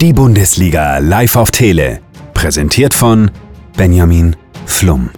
Die Bundesliga live auf Tele. Präsentiert von Benjamin Flum.